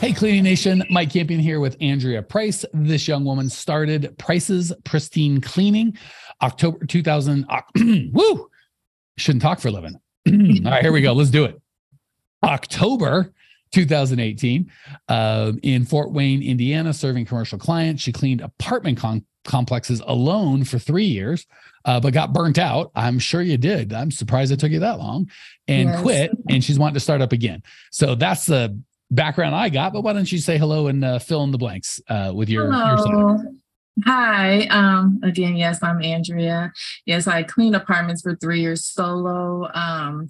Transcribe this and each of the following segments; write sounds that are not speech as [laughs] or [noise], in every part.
Hey, Cleaning Nation, Mike Campion here with Andrea Price. This young woman started Price's Pristine Cleaning October 2000. Uh, [clears throat] woo! Shouldn't talk for a living. [clears throat] All right, here we go. Let's do it. October 2018 uh, in Fort Wayne, Indiana, serving commercial clients. She cleaned apartment con- complexes alone for three years, uh, but got burnt out. I'm sure you did. I'm surprised it took you that long and yes. quit. And she's wanting to start up again. So that's the background I got, but why don't you say hello and uh, fill in the blanks uh, with your, hello. Your Hi. Um, again, yes, I'm Andrea. Yes, I cleaned apartments for three years solo. Um,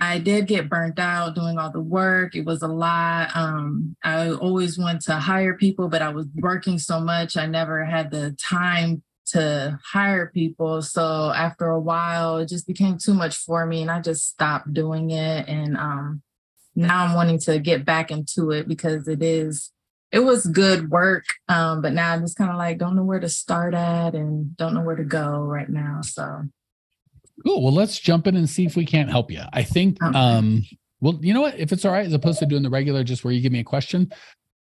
I did get burnt out doing all the work. It was a lot. Um, I always wanted to hire people, but I was working so much, I never had the time to hire people. So after a while, it just became too much for me, and I just stopped doing it. And um, now I'm wanting to get back into it because it is it was good work um, but now i'm just kind of like don't know where to start at and don't know where to go right now so. Cool. Well let's jump in and see if we can't help you i think okay. um well you know what? If it's all right as opposed to doing the regular just where you give me a question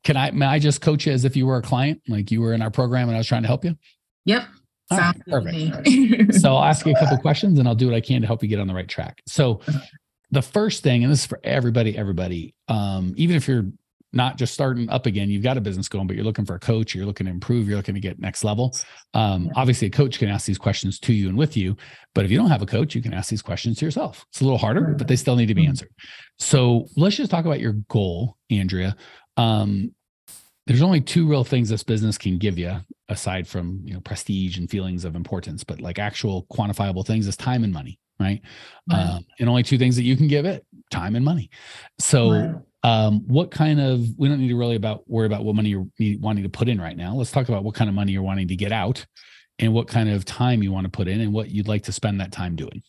can i may i just coach you as if you were a client? Like you were in our program and i was trying to help you? Yep. Right, perfect. so I'll ask you a couple [laughs] questions and I'll do what I can to help you get on the right track. So the first thing, and this is for everybody, everybody, um, even if you're not just starting up again, you've got a business going, but you're looking for a coach, you're looking to improve, you're looking to get next level. Um, obviously, a coach can ask these questions to you and with you, but if you don't have a coach, you can ask these questions to yourself. It's a little harder, but they still need to be mm-hmm. answered. So let's just talk about your goal, Andrea. Um, there's only two real things this business can give you aside from you know prestige and feelings of importance but like actual quantifiable things is time and money right? Um, and only two things that you can give it: time and money. So, um, what kind of? We don't need to really about worry about what money you're wanting to put in right now. Let's talk about what kind of money you're wanting to get out, and what kind of time you want to put in, and what you'd like to spend that time doing.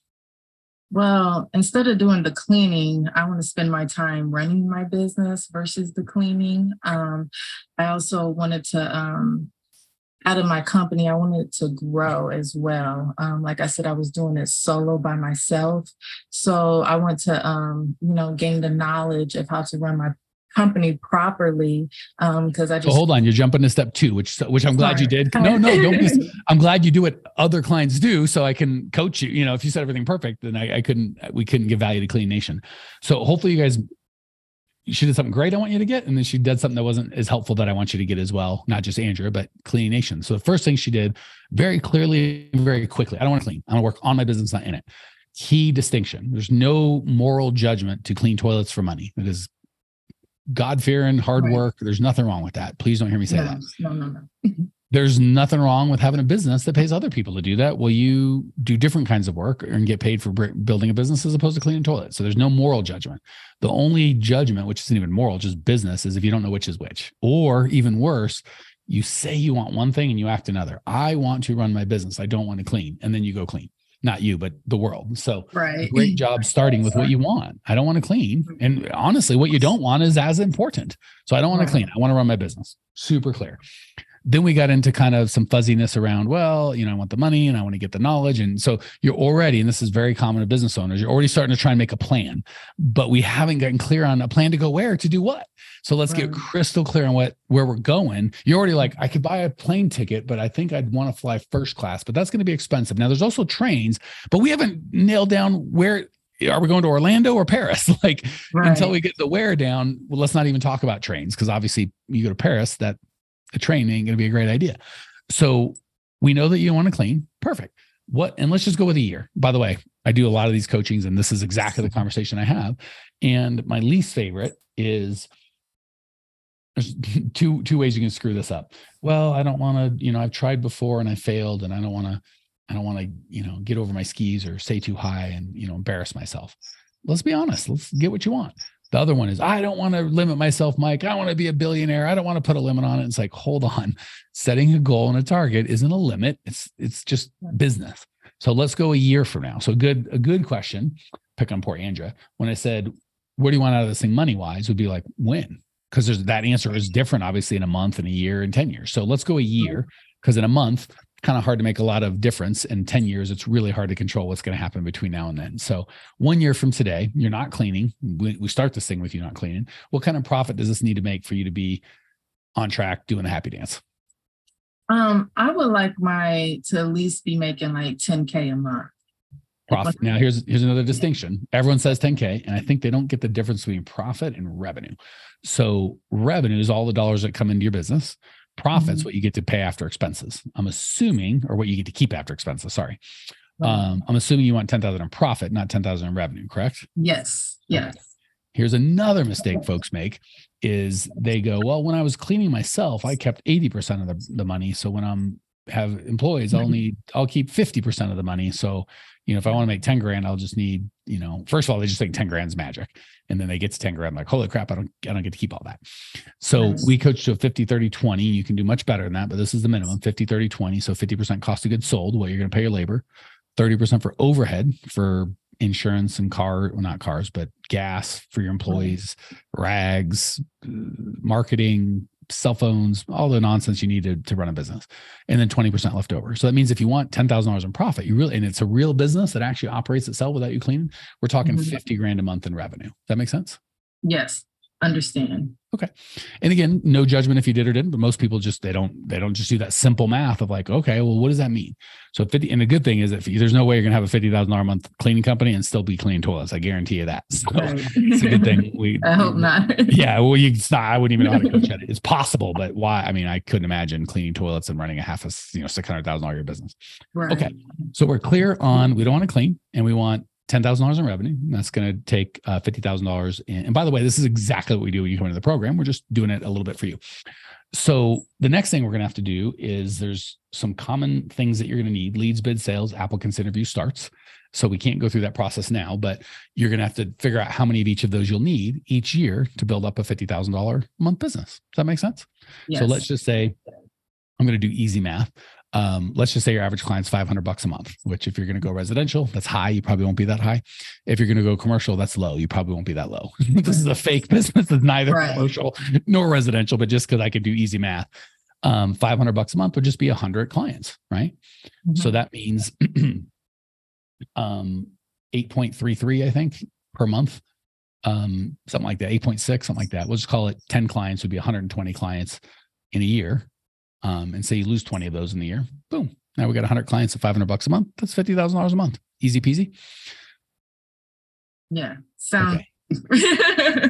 Well, instead of doing the cleaning, I want to spend my time running my business versus the cleaning. Um, I also wanted to um, out of my company, I wanted to grow as well. Um, like I said, I was doing it solo by myself. So I want to, um, you know, gain the knowledge of how to run my company properly because um, I just so hold on you're jumping to step two which which I'm glad you did no no don't be [laughs] I'm glad you do what other clients do so I can coach you you know if you said everything perfect then I, I couldn't we couldn't give value to clean nation so hopefully you guys she did something great I want you to get, and then she did something that wasn't as helpful that I want you to get as well. Not just Andrea, but Clean Nation. So the first thing she did very clearly, very quickly, I don't want to clean. I want to work on my business, not in it. Key distinction. There's no moral judgment to clean toilets for money. It is God fearing, hard right. work. There's nothing wrong with that. Please don't hear me say no, that. No, no, no. [laughs] there's nothing wrong with having a business that pays other people to do that. Well, you do different kinds of work and get paid for building a business as opposed to cleaning toilets. So there's no moral judgment. The only judgment, which isn't even moral, just business, is if you don't know which is which. Or even worse, you say you want one thing and you act another. I want to run my business. I don't want to clean. And then you go clean. Not you, but the world. So right. great job starting with what you want. I don't want to clean. And honestly, what you don't want is as important. So I don't want to clean. I want to run my business. Super clear then we got into kind of some fuzziness around well you know i want the money and i want to get the knowledge and so you're already and this is very common to business owners you're already starting to try and make a plan but we haven't gotten clear on a plan to go where to do what so let's right. get crystal clear on what where we're going you're already like i could buy a plane ticket but i think i'd want to fly first class but that's going to be expensive now there's also trains but we haven't nailed down where are we going to Orlando or Paris? [laughs] like right. until we get the where down, well, let's not even talk about trains because obviously you go to Paris, that a train ain't going to be a great idea. So we know that you want to clean. Perfect. What, and let's just go with a year. By the way, I do a lot of these coachings and this is exactly the conversation I have. And my least favorite is there's [laughs] two, two ways you can screw this up. Well, I don't want to, you know, I've tried before and I failed and I don't want to, I don't want to, you know, get over my skis or stay too high and, you know, embarrass myself. Let's be honest. Let's get what you want. The other one is, I don't want to limit myself, Mike. I want to be a billionaire. I don't want to put a limit on it. It's like, hold on. [laughs] Setting a goal and a target isn't a limit. It's it's just business. So let's go a year from now. So good, a good question. Pick on poor Andrea. When I said, where do you want out of this thing money wise? Would be like when? Because there's that answer is different, obviously, in a month and a year and 10 years. So let's go a year. Because in a month, kind of hard to make a lot of difference. In 10 years, it's really hard to control what's going to happen between now and then. So, one year from today, you're not cleaning. We, we start this thing with you not cleaning. What kind of profit does this need to make for you to be on track doing the happy dance? Um, I would like my to at least be making like 10K a month. Profit. Now, here's here's another distinction. Everyone says 10K, and I think they don't get the difference between profit and revenue. So, revenue is all the dollars that come into your business. Profits, mm-hmm. what you get to pay after expenses. I'm assuming, or what you get to keep after expenses. Sorry. Um, I'm assuming you want 10,000 in profit, not 10,000 in revenue, correct? Yes. Yes. Okay. Here's another mistake folks make is they go, well, when I was cleaning myself, I kept 80% of the, the money. So when I'm have employees, I'll mm-hmm. need, I'll keep 50% of the money. So, you know, if I want to make 10 grand, I'll just need, you know, first of all, they just think 10 grand's magic. And then they get to 10 grand, like, holy crap, I don't, I don't get to keep all that. So nice. we coach to a 50, 30, 20. You can do much better than that, but this is the minimum 50, 30, 20. So 50% cost of goods sold, what you're going to pay your labor, 30% for overhead for insurance and car, well, not cars, but gas for your employees, rags, uh, marketing, cell phones, all the nonsense you need to, to run a business, and then 20% left over. So that means if you want $10,000 in profit, you really, and it's a real business that actually operates itself without you cleaning, we're talking mm-hmm. 50 grand a month in revenue. That make sense? Yes understand. Okay. And again, no judgment if you did or didn't, but most people just they don't they don't just do that simple math of like, okay, well, what does that mean? So 50 and the good thing is if there's no way you're gonna have a fifty thousand dollar a month cleaning company and still be cleaning toilets. I guarantee you that. [laughs] So right. it's a good thing. We [laughs] I hope not. [laughs] yeah, well, you it's not, I wouldn't even know how to coach at it. It's possible, but why? I mean, I couldn't imagine cleaning toilets and running a half a you know six hundred thousand dollar business. Right. Okay. So we're clear on we don't want to clean and we want $10,000 in revenue. That's going to take uh, $50,000. And by the way, this is exactly what we do when you come into the program. We're just doing it a little bit for you. So the next thing we're going to have to do is there's some common things that you're going to need leads, bid, sales, applicants, interview starts. So we can't go through that process now, but you're going to have to figure out how many of each of those you'll need each year to build up a $50,000 a month business. Does that make sense? Yes. So let's just say I'm going to do easy math um, let's just say your average client's 500 bucks a month, which if you're going to go residential, that's high. You probably won't be that high. If you're going to go commercial, that's low. You probably won't be that low. [laughs] this is a fake [laughs] business. It's neither right. commercial nor residential, but just because I could do easy math, um, 500 bucks a month would just be 100 clients, right? Mm-hmm. So that means [clears throat] um, 8.33, I think, per month. Um, something like that, 8.6, something like that. We'll just call it 10 clients would be 120 clients in a year um, and say you lose 20 of those in the year, boom. Now we got 100 clients at 500 bucks a month. That's $50,000 a month. Easy peasy. Yeah. Sound. Okay. [laughs]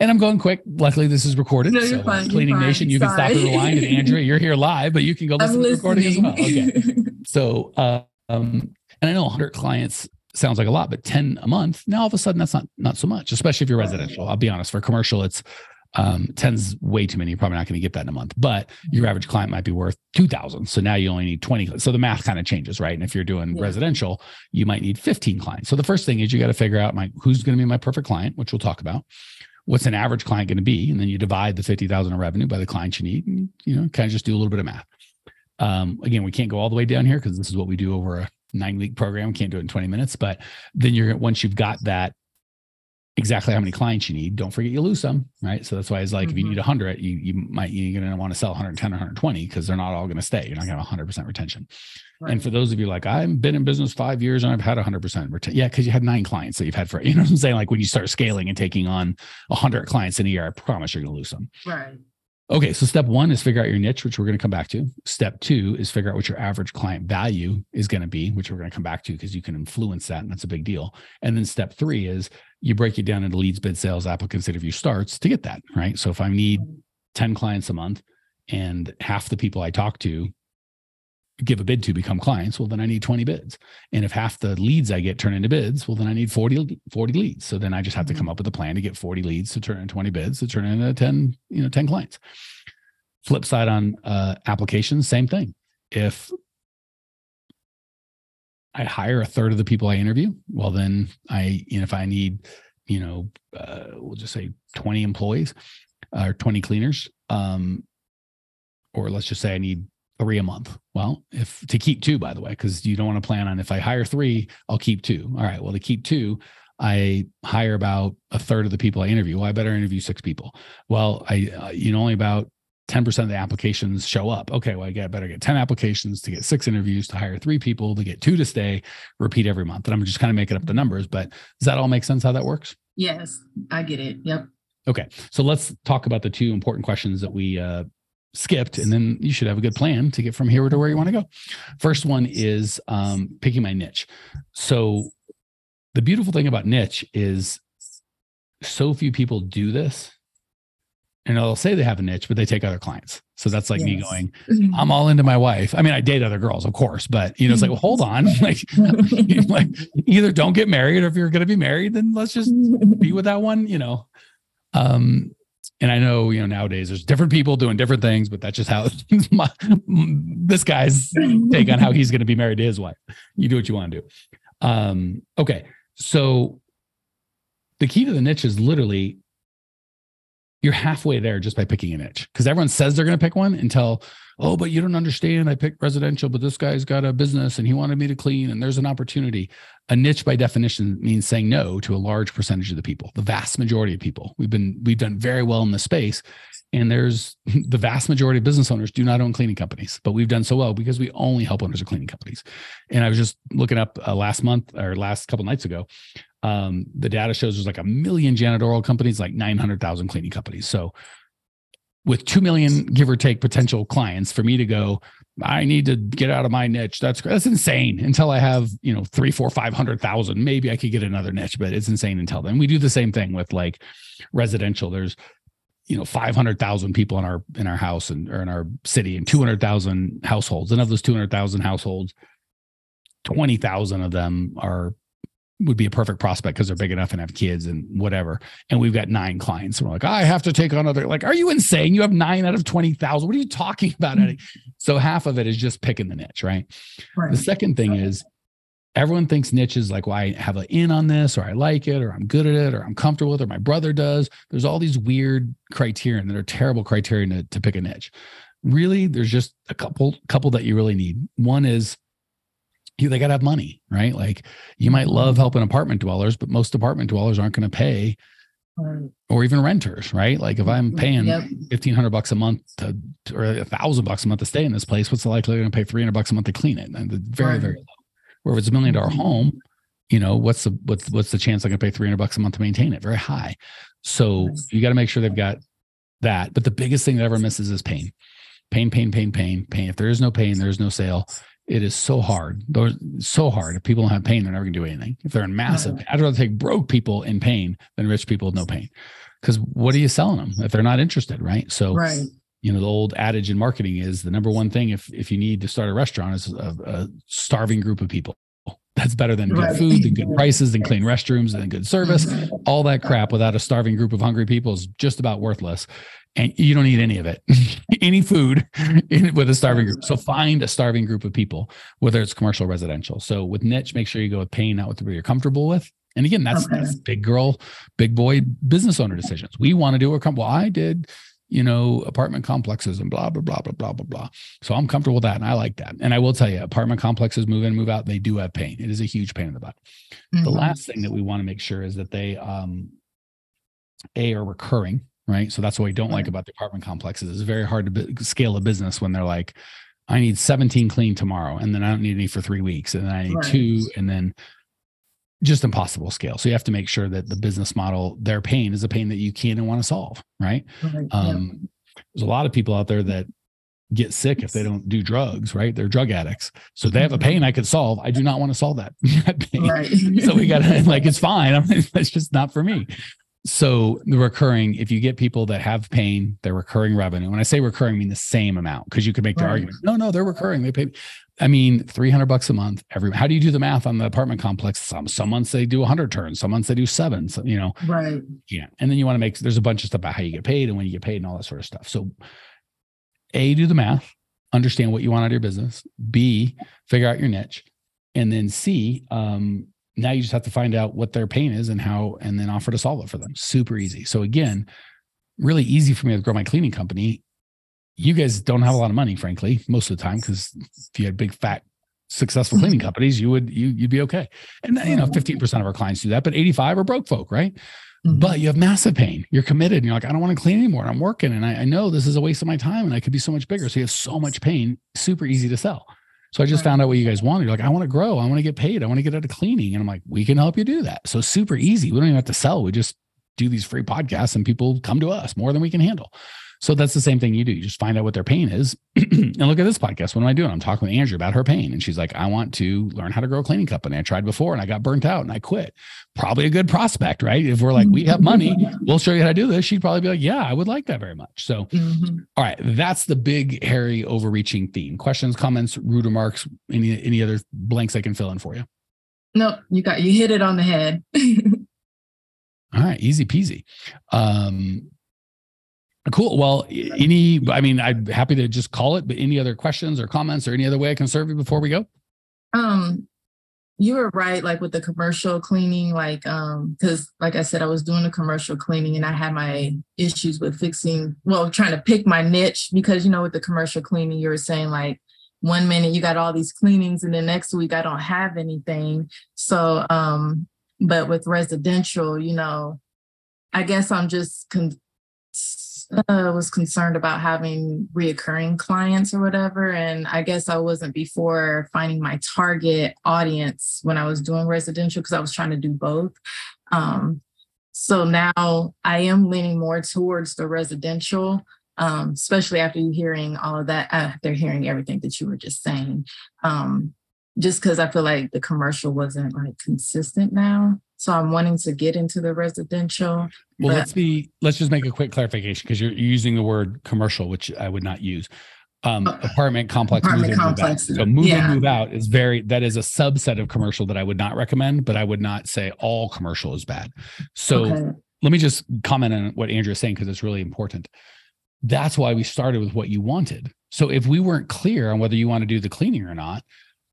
and I'm going quick. Luckily, this is recorded. No, so fine, Cleaning Nation, you Sorry. can stop the rewind. And Andrea, you're here live, but you can go listen to the recording as well. Okay. [laughs] so, uh, um, and I know 100 clients sounds like a lot, but 10 a month. Now all of a sudden, that's not not so much, especially if you're residential. I'll be honest. For commercial, it's um, 10's way too many. You're probably not going to get that in a month, but your mm-hmm. average client might be worth 2000. So now you only need 20. So the math kind of changes, right? And if you're doing yeah. residential, you might need 15 clients. So the first thing is you got to figure out my, who's going to be my perfect client, which we'll talk about. What's an average client going to be? And then you divide the 50,000 in revenue by the clients you need and, you know, kind of just do a little bit of math. Um, again, we can't go all the way down here because this is what we do over a nine week program. We can't do it in 20 minutes, but then you're, once you've got that exactly how many clients you need. Don't forget you lose some, right? So that's why it's like mm-hmm. if you need 100, mm-hmm. you you might you're going to want to sell 110 or 120 because they're not all going to stay. You're not going to have 100% retention. Right. And for those of you like I've been in business 5 years and I've had 100% retention. Yeah, cuz you had 9 clients that you've had for [laughs] you know what I'm saying like when you start scaling and taking on 100 clients in a year, I promise you're going to lose some. Right. Okay, so step one is figure out your niche, which we're going to come back to. Step two is figure out what your average client value is going to be, which we're going to come back to because you can influence that, and that's a big deal. And then step three is you break it down into leads, bid, sales, applicants, interview starts to get that right. So if I need ten clients a month, and half the people I talk to give a bid to become clients, well, then I need 20 bids. And if half the leads I get turn into bids, well, then I need 40, 40 leads. So then I just have to come mm-hmm. up with a plan to get 40 leads to turn into 20 bids to turn into 10, you know, 10 clients. Flip side on uh, applications, same thing. If I hire a third of the people I interview, well, then I, you know, if I need you know, uh, we'll just say 20 employees or 20 cleaners. Um, or let's just say I need three a month. Well, if to keep two, by the way, because you don't want to plan on if I hire three, I'll keep two. All right. Well, to keep two, I hire about a third of the people I interview. Well, I better interview six people. Well, I, uh, you know, only about 10% of the applications show up. Okay, well, I get better get 10 applications to get six interviews to hire three people to get two to stay, repeat every month. And I'm just kind of making up the numbers, but does that all make sense how that works? Yes, I get it. Yep. Okay. So let's talk about the two important questions that we uh, skipped, and then you should have a good plan to get from here to where you want to go. First one is um, picking my niche. So the beautiful thing about niche is so few people do this and they'll say they have a niche, but they take other clients. So that's like yes. me going, I'm all into my wife. I mean, I date other girls, of course, but you know, it's like, well, hold on, [laughs] like, [laughs] like either don't get married, or if you're going to be married, then let's just be with that one. You know, um, and I know you know nowadays there's different people doing different things, but that's just how [laughs] my, this guy's take on how he's going to be married to his wife. You do what you want to do. Um, okay, so the key to the niche is literally you're halfway there just by picking a niche because everyone says they're going to pick one until oh but you don't understand. I picked residential but this guy's got a business and he wanted me to clean and there's an opportunity. A niche by definition means saying no to a large percentage of the people the vast majority of people. We've been we've done very well in the space and there's [laughs] the vast majority of business owners do not own cleaning companies but we've done so well because we only help owners of cleaning companies. And i was just looking up uh, last month or last couple nights ago um, the data shows there's like a million janitorial companies, like 900,000 cleaning companies. So with 2 million, give or take potential clients for me to go, I need to get out of my niche. That's that's insane. Until I have, you know, three, four, five hundred thousand, maybe I could get another niche, but it's insane until then. We do the same thing with like residential. There's, you know, five hundred thousand people in our in our house and or in our city, and two hundred thousand households. And of those two hundred thousand households, twenty thousand of them are would be a perfect prospect because they're big enough and have kids and whatever. And we've got nine clients. And we're like, I have to take on other. Like, are you insane? You have nine out of 20,000. What are you talking about? Mm-hmm. So half of it is just picking the niche, right? right? The second thing is everyone thinks niche is like, well, I have an in on this, or I like it, or I'm good at it, or I'm comfortable with it, or my brother does. There's all these weird criteria that are terrible criteria to, to pick a niche. Really, there's just a couple couple that you really need. One is you they got to have money, right? Like you might love mm-hmm. helping apartment dwellers, but most apartment dwellers aren't going to pay, or even renters, right? Like if I'm mm-hmm. paying yep. fifteen hundred bucks a month to, or a thousand bucks a month to stay in this place, what's the likelihood I'm going to pay three hundred bucks a month to clean it? And very right. very low. Where if it's a million dollar mm-hmm. home, you know what's the what's what's the chance I'm going to pay three hundred bucks a month to maintain it? Very high. So you got to make sure they've got that. But the biggest thing that ever misses is pain. Pain, pain, pain, pain, pain. If there is no pain, there is no sale it is so hard. Those so hard. If people don't have pain, they're never gonna do anything. If they're in massive, I'd rather take broke people in pain than rich people with no pain. Because what are you selling them if they're not interested, right? So, right. you know, the old adage in marketing is the number one thing if if you need to start a restaurant is a, a starving group of people. That's better than right. good food, than good prices, than clean restrooms, and good service. Mm-hmm. All that crap without a starving group of hungry people is just about worthless and you don't need any of it, [laughs] any food in, with a starving group. So find a starving group of people, whether it's commercial or residential. So with niche, make sure you go with pain, not with what you're comfortable with. And again, that's, okay. that's big girl, big boy business owner decisions. We want to do a well, I did, you know, apartment complexes and blah, blah, blah, blah, blah, blah, blah. So I'm comfortable with that. And I like that. And I will tell you, apartment complexes move in, move out, they do have pain. It is a huge pain in the butt. Mm-hmm. The last thing that we want to make sure is that they um a are recurring right? So that's what we don't like about the apartment complexes. It's very hard to scale a business when they're like, I need 17 clean tomorrow, and then I don't need any for three weeks, and then I need right. two, and then just impossible scale. So you have to make sure that the business model, their pain is a pain that you can and want to solve, right? right. Um, yeah. There's a lot of people out there that get sick if they don't do drugs, right? They're drug addicts. So they have a pain I could solve. I do not want to solve [laughs] that, pain. Right. so we got to [laughs] like, it's fine. I [laughs] mean, it's just not for me so the recurring if you get people that have pain they're recurring revenue. When i say recurring I mean the same amount because you could make the right. argument no no they're recurring they pay i mean 300 bucks a month every how do you do the math on the apartment complex? Some some months they do 100 turns some months they do seven so, you know? Right. Yeah and then you want to make there's a bunch of stuff about how you get paid and when you get paid and all that sort of stuff. So a do the math understand what you want out of your business b figure out your niche and then c um Now you just have to find out what their pain is and how, and then offer to solve it for them. Super easy. So again, really easy for me to grow my cleaning company. You guys don't have a lot of money, frankly, most of the time, because if you had big fat successful cleaning companies, you would you you'd be okay. And you know, 15% of our clients do that, but 85 are broke folk, right? Mm-hmm. But you have massive pain. You're committed and you're like, I don't want to clean anymore. I'm working and I, I, know this is a waste of my time and I could be so much bigger. So you have so much pain, super easy to sell. So I just found out what you guys wanted. You're like, I want to grow. I want to get paid. I want to get out of cleaning. And I'm like, we can help you do that. So super easy. We don't even have to sell. We just do these free podcasts and people come to us more than we can handle. So that's the same thing you do. You just find out what their pain is. [clears throat] and look at this podcast. What am I doing? I'm talking with Andrea about her pain. And she's like, I want to learn how to grow a cleaning company. I tried before and I got burnt out and I quit. Probably a good prospect, right? If we're like, we have money, we'll show you how to do this. She'd probably be like, Yeah, I would like that very much. So, mm-hmm. all right, that's the big, hairy, overreaching theme. Questions, comments, rude remarks, any any other blanks I can fill in for you? No, you got you hit it on the head. [laughs] all right, easy peasy. Um, Cool. Well, any, I mean, I'm happy to just call it, but any other questions or comments or any other way I can serve you before we go? Um, you were right, like with the commercial cleaning, like, um, because like I said, I was doing the commercial cleaning and I had my issues with fixing, well, trying to pick my niche because, you know, with the commercial cleaning, you were saying like, one minute you got all these cleanings and then next week I don't have anything. So, um, but with residential, you know, I guess I'm just con- uh, was concerned about having reoccurring clients or whatever. And I guess I wasn't before finding my target audience when I was doing residential because I was trying to do both. Um, so now I am leaning more towards the residential, um, especially after you hearing all of that, after hearing everything that you were just saying. Um, just because I feel like the commercial wasn't like consistent now. So I'm wanting to get into the residential. Well, let's be let's just make a quick clarification because you're using the word commercial, which I would not use. Um, uh, apartment complex, apartment move complex. Move out. so move yeah. in, move out is very that is a subset of commercial that I would not recommend, but I would not say all commercial is bad. So okay. let me just comment on what Andrea is saying because it's really important. That's why we started with what you wanted. So if we weren't clear on whether you want to do the cleaning or not,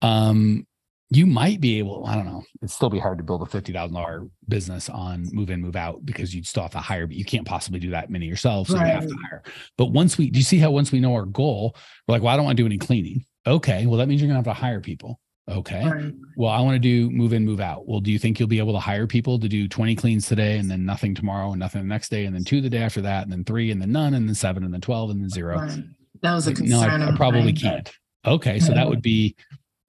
um, you might be able, I don't know, it'd still be hard to build a $50,000 business on move in, move out because you'd still have to hire, but you can't possibly do that many yourself. So right. you have to hire. But once we, do you see how once we know our goal, we're like, well, I don't want to do any cleaning. Okay. Well, that means you're going to have to hire people. Okay. Right. Well, I want to do move in, move out. Well, do you think you'll be able to hire people to do 20 cleans today and then nothing tomorrow and nothing the next day and then two the day after that and then three and then none and then seven and then 12 and then zero? Right. That was a concern. No, I, I probably can't. Okay. So that would be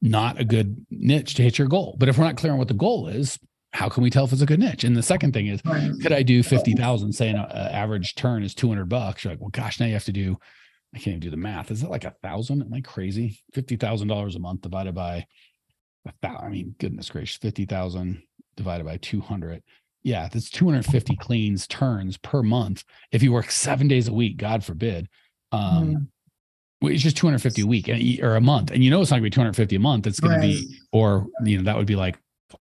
not a good niche to hit your goal. But if we're not clear on what the goal is, how can we tell if it's a good niche? And the second thing is, could I do 50,000, say an average turn is 200 bucks? You're like, well, gosh, now you have to do, I can't even do the math. Is it like a thousand? Am I crazy? $50,000 a month divided by, a thousand. I mean, goodness gracious, 50,000 divided by 200. Yeah, that's 250 cleans turns per month. If you work seven days a week, God forbid, um, mm it's just 250 a week eh, or a month. And you know, it's not gonna be 250 a month. It's right. to be, or, you know, that would be like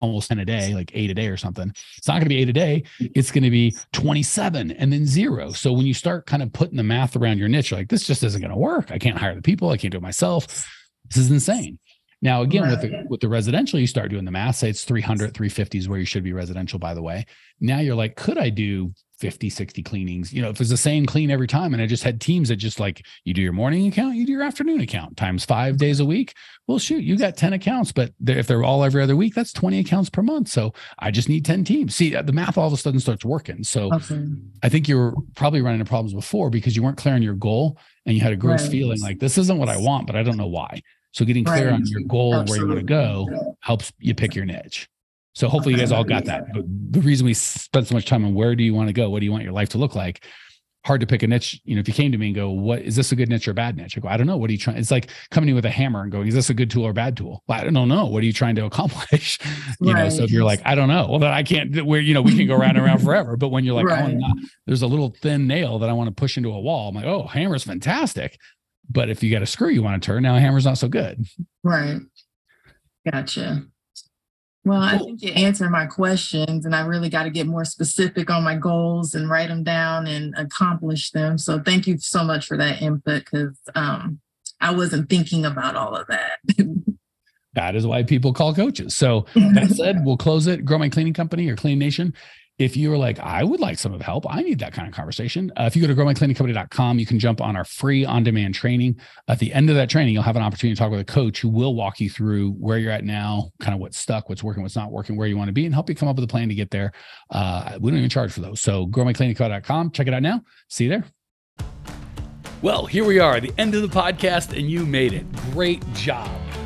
almost 10 a day, like eight a day or something. It's not going to be eight a day. It's going to be 27 and then zero. So when you start kind of putting the math around your niche, you're like this just isn't going to work. I can't hire the people. I can't do it myself. This is insane. Now, again, with the with the residential, you start doing the math. Say it's 300, 350 is where you should be residential, by the way. Now you're like, could I do 50, 60 cleanings? You know, if it's the same clean every time, and I just had teams that just like you do your morning account, you do your afternoon account times five days a week. Well, shoot, you got 10 accounts, but if they're all every other week, that's 20 accounts per month. So I just need 10 teams. See, the math all of a sudden starts working. So okay. I think you were probably running into problems before because you weren't clear on your goal and you had a gross right. feeling like this isn't what I want, but I don't know why. So getting clear right. on your goal and where you want to go helps you pick your niche. So hopefully you guys all got that. But the reason we spent so much time on where do you want to go? What do you want your life to look like? Hard to pick a niche. You know, if you came to me and go, what is this a good niche or bad niche? I go, I don't know. What are you trying? It's like coming in with a hammer and going, is this a good tool or bad tool? Well, I don't know. What are you trying to accomplish? [laughs] you right. know, so if you're like, I don't know, well, then I can't, where, you know, we can go around and around [laughs] forever. But when you're like, oh, right. oh, there's a little thin nail that I want to push into a wall. I'm like, oh, hammer's fantastic. But if you got a screw you want to turn, now a hammer's not so good. Right. Gotcha. Well, I think you answered my questions, and I really got to get more specific on my goals and write them down and accomplish them. So, thank you so much for that input because um, I wasn't thinking about all of that. That is why people call coaches. So [laughs] that said, we'll close it. Grow My Cleaning Company or Clean Nation if you are like, I would like some of help, I need that kind of conversation. Uh, if you go to growmycleaningcompany.com, you can jump on our free on demand training. At the end of that training, you'll have an opportunity to talk with a coach who will walk you through where you're at now, kind of what's stuck, what's working, what's not working, where you want to be, and help you come up with a plan to get there. Uh, we don't even charge for those. So growmycleaningco.com, check it out now. See you there. Well, here we are, the end of the podcast, and you made it. Great job.